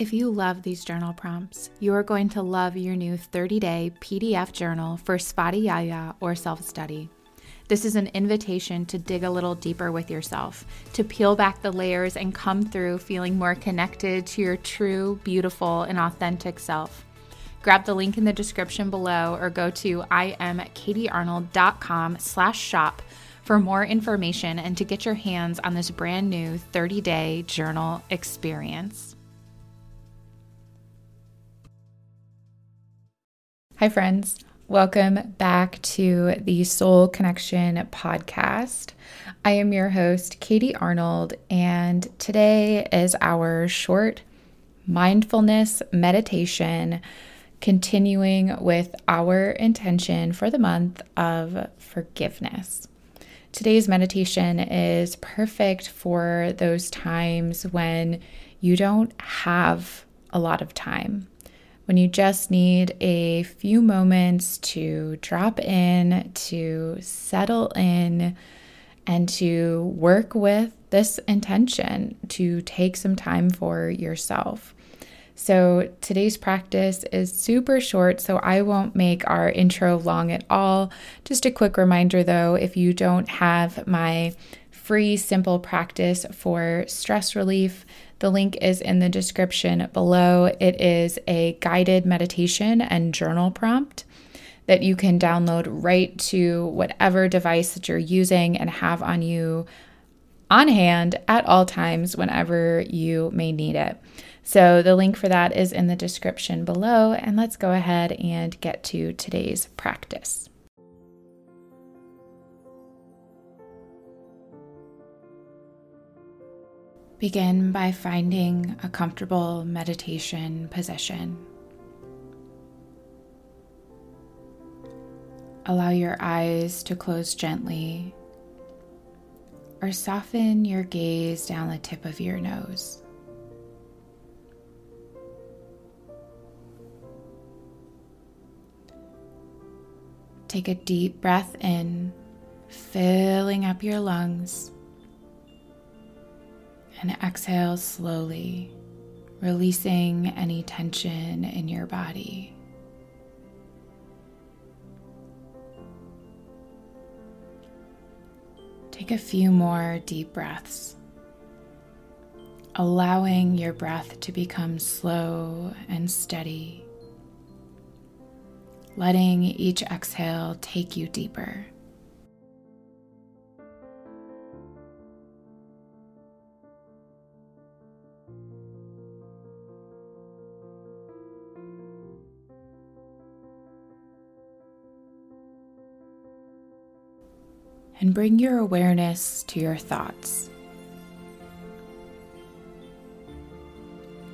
If you love these journal prompts, you are going to love your new 30 day PDF journal for Svadhyaya or self study. This is an invitation to dig a little deeper with yourself, to peel back the layers and come through feeling more connected to your true, beautiful, and authentic self. Grab the link in the description below or go to iamkatiearnold.com slash shop for more information and to get your hands on this brand new 30 day journal experience. Hi, friends. Welcome back to the Soul Connection podcast. I am your host, Katie Arnold, and today is our short mindfulness meditation, continuing with our intention for the month of forgiveness. Today's meditation is perfect for those times when you don't have a lot of time when you just need a few moments to drop in, to settle in, and to work with this intention to take some time for yourself. So, today's practice is super short, so I won't make our intro long at all. Just a quick reminder though if you don't have my free, simple practice for stress relief, the link is in the description below. It is a guided meditation and journal prompt that you can download right to whatever device that you're using and have on you on hand at all times whenever you may need it. So, the link for that is in the description below. And let's go ahead and get to today's practice. Begin by finding a comfortable meditation position. Allow your eyes to close gently or soften your gaze down the tip of your nose. Take a deep breath in, filling up your lungs and exhale slowly, releasing any tension in your body. Take a few more deep breaths, allowing your breath to become slow and steady, letting each exhale take you deeper. And bring your awareness to your thoughts.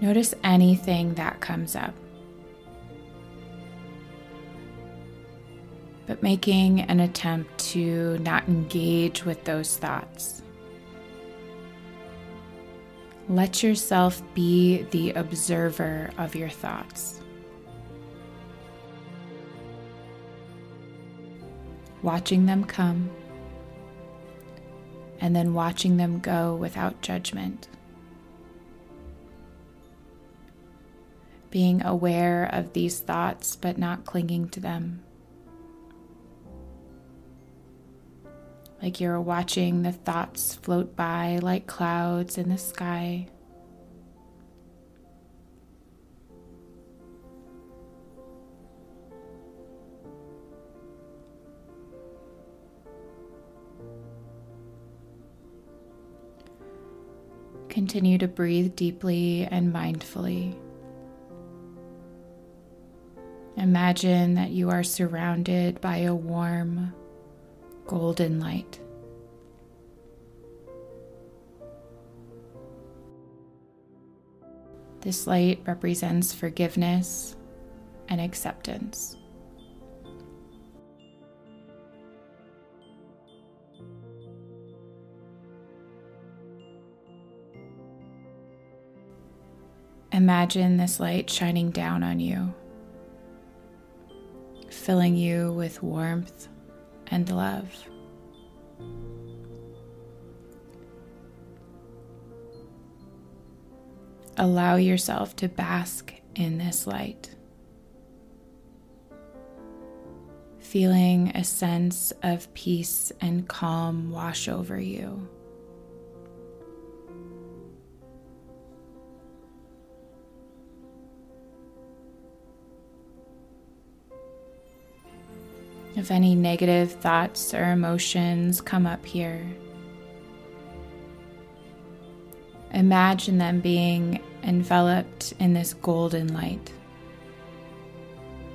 Notice anything that comes up. But making an attempt to not engage with those thoughts. Let yourself be the observer of your thoughts. Watching them come and then watching them go without judgment. Being aware of these thoughts but not clinging to them. Like you're watching the thoughts float by like clouds in the sky. Continue to breathe deeply and mindfully. Imagine that you are surrounded by a warm, golden light. This light represents forgiveness and acceptance. Imagine this light shining down on you, filling you with warmth and love. Allow yourself to bask in this light. Feeling a sense of peace and calm wash over you. If any negative thoughts or emotions come up here, imagine them being enveloped in this golden light,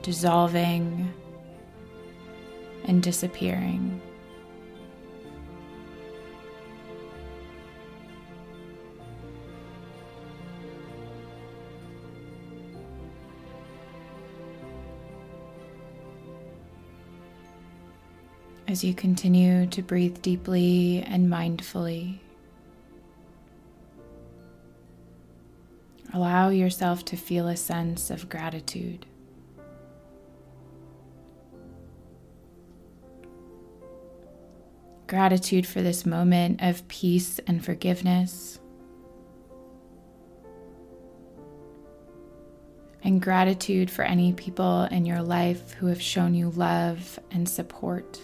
dissolving and disappearing. As you continue to breathe deeply and mindfully. Allow yourself to feel a sense of gratitude. Gratitude for this moment of peace and forgiveness. And gratitude for any people in your life who have shown you love and support.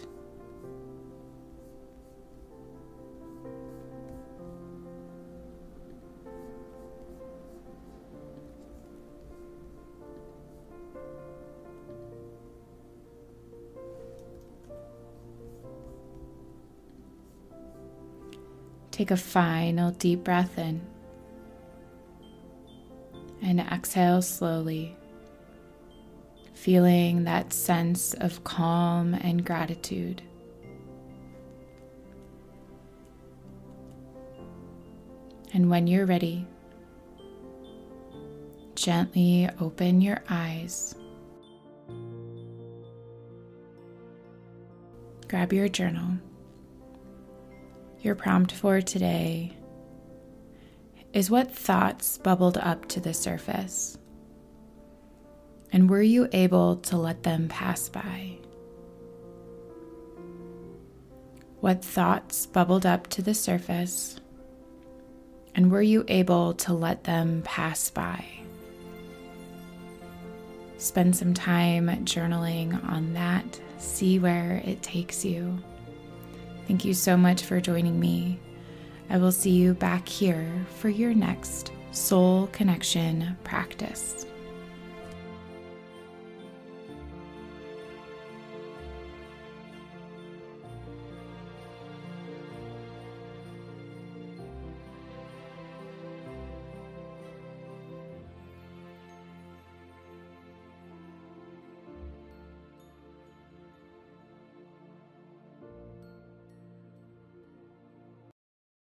Take a final deep breath in and exhale slowly, feeling that sense of calm and gratitude. And when you're ready, gently open your eyes. Grab your journal your prompt for today is what thoughts bubbled up to the surface? And were you able to let them pass by? What thoughts bubbled up to the surface? And were you able to let them pass by? Spend some time journaling on that, see where it takes you. Thank you so much for joining me. I will see you back here for your next soul connection practice.